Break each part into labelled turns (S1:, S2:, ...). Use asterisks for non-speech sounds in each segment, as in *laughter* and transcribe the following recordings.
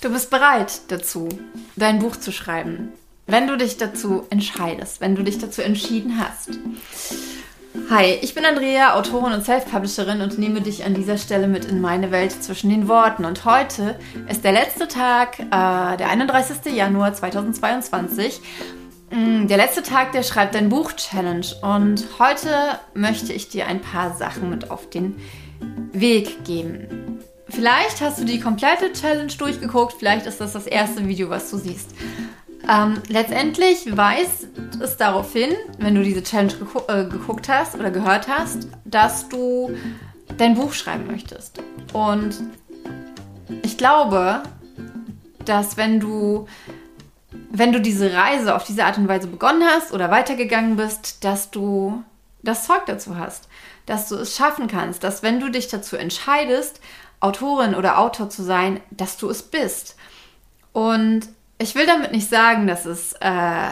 S1: Du bist bereit dazu, dein Buch zu schreiben. Wenn du dich dazu entscheidest, wenn du dich dazu entschieden hast. Hi, ich bin Andrea, Autorin und Self-Publisherin und nehme dich an dieser Stelle mit in meine Welt zwischen den Worten. Und heute ist der letzte Tag, äh, der 31. Januar 2022. Mm, der letzte Tag der Schreib dein Buch Challenge. Und heute möchte ich dir ein paar Sachen mit auf den Weg geben. Vielleicht hast du die komplette Challenge durchgeguckt, vielleicht ist das das erste Video, was du siehst. Ähm, letztendlich weist es darauf hin, wenn du diese Challenge gegu äh, geguckt hast oder gehört hast, dass du dein Buch schreiben möchtest. Und ich glaube, dass wenn du, wenn du diese Reise auf diese Art und Weise begonnen hast oder weitergegangen bist, dass du das Zeug dazu hast, dass du es schaffen kannst, dass wenn du dich dazu entscheidest, Autorin oder Autor zu sein, dass du es bist. Und ich will damit nicht sagen, dass es äh,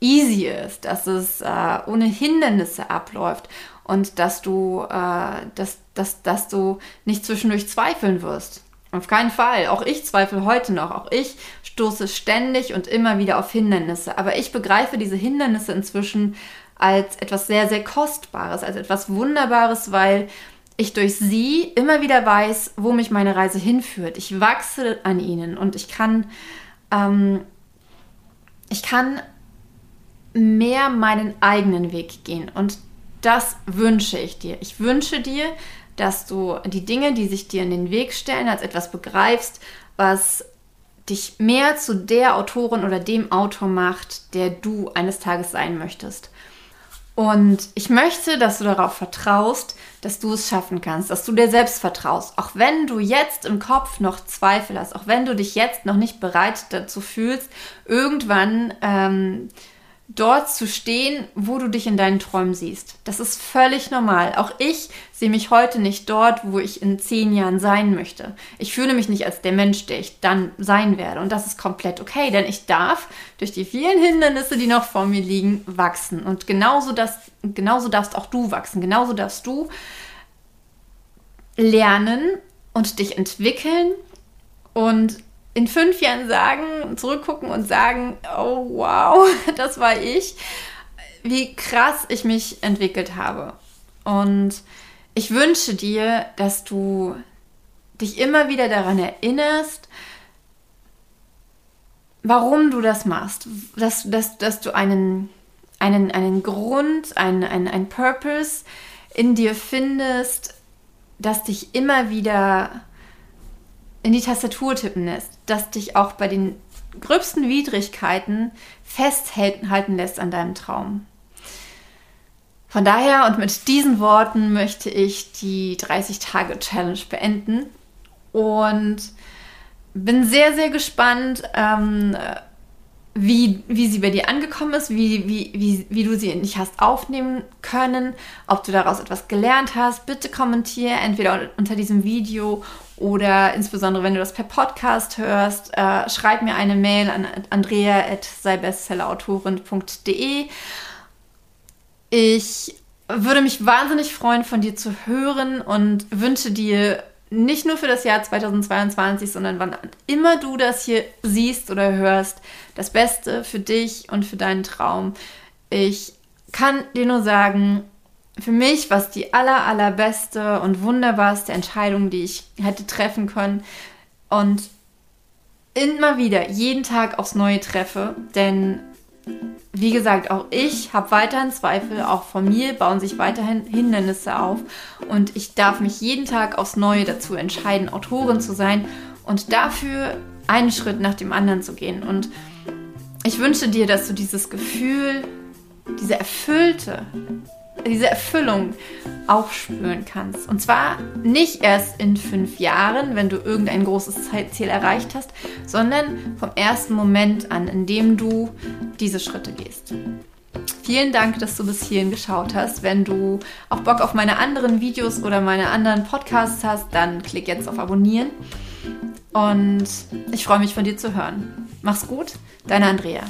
S1: easy ist, dass es äh, ohne Hindernisse abläuft und dass du, äh, dass, dass, dass du nicht zwischendurch zweifeln wirst. Auf keinen Fall. Auch ich zweifle heute noch. Auch ich stoße ständig und immer wieder auf Hindernisse. Aber ich begreife diese Hindernisse inzwischen als etwas sehr, sehr Kostbares, als etwas Wunderbares, weil ich durch sie immer wieder weiß, wo mich meine Reise hinführt. Ich wachse an ihnen und ich kann, ähm, ich kann mehr meinen eigenen Weg gehen. Und das wünsche ich dir. Ich wünsche dir, dass du die Dinge, die sich dir in den Weg stellen, als etwas begreifst, was dich mehr zu der Autorin oder dem Autor macht, der du eines Tages sein möchtest. Und ich möchte, dass du darauf vertraust, dass du es schaffen kannst, dass du dir selbst vertraust. Auch wenn du jetzt im Kopf noch Zweifel hast, auch wenn du dich jetzt noch nicht bereit dazu fühlst, irgendwann ähm, dort zu stehen, wo du dich in deinen Träumen siehst. Das ist völlig normal. Auch ich sehe mich heute nicht dort, wo ich in zehn Jahren sein möchte. Ich fühle mich nicht als der Mensch, der ich dann sein werde. Und das ist komplett okay, denn ich darf durch die vielen Hindernisse, die noch vor mir liegen, wachsen. Und genauso, das, genauso darfst auch du wachsen. Genauso darfst du lernen und dich entwickeln und in fünf Jahren sagen, zurückgucken und sagen, oh wow, *laughs* das war ich, wie krass ich mich entwickelt habe. Und ich wünsche dir, dass du dich immer wieder daran erinnerst, warum du das machst, dass, dass, dass du einen, einen, einen Grund, einen, einen, einen Purpose in dir findest, das dich immer wieder in die Tastatur tippen lässt, das dich auch bei den gröbsten Widrigkeiten festhalten lässt an deinem Traum. Von daher und mit diesen Worten möchte ich die 30-Tage-Challenge beenden und bin sehr, sehr gespannt, ähm, wie, wie sie bei dir angekommen ist, wie, wie, wie, wie du sie nicht hast aufnehmen können, ob du daraus etwas gelernt hast. Bitte kommentiere entweder unter diesem Video oder insbesondere wenn du das per Podcast hörst, äh, schreib mir eine Mail an andrea.seibestsellerautorin.de. Ich würde mich wahnsinnig freuen, von dir zu hören und wünsche dir nicht nur für das Jahr 2022, sondern wann immer du das hier siehst oder hörst, das Beste für dich und für deinen Traum. Ich kann dir nur sagen, für mich war es die aller, allerbeste und wunderbarste Entscheidung, die ich hätte treffen können. Und immer wieder, jeden Tag aufs Neue treffe. Denn, wie gesagt, auch ich habe weiterhin Zweifel. Auch von mir bauen sich weiterhin Hindernisse auf. Und ich darf mich jeden Tag aufs Neue dazu entscheiden, Autorin zu sein. Und dafür einen Schritt nach dem anderen zu gehen. Und ich wünsche dir, dass du dieses Gefühl, diese erfüllte, diese Erfüllung auch spüren kannst. Und zwar nicht erst in fünf Jahren, wenn du irgendein großes Ziel erreicht hast, sondern vom ersten Moment an, in dem du diese Schritte gehst. Vielen Dank, dass du bis hierhin geschaut hast. Wenn du auch Bock auf meine anderen Videos oder meine anderen Podcasts hast, dann klick jetzt auf Abonnieren. Und ich freue mich von dir zu hören. Mach's gut, deine Andrea.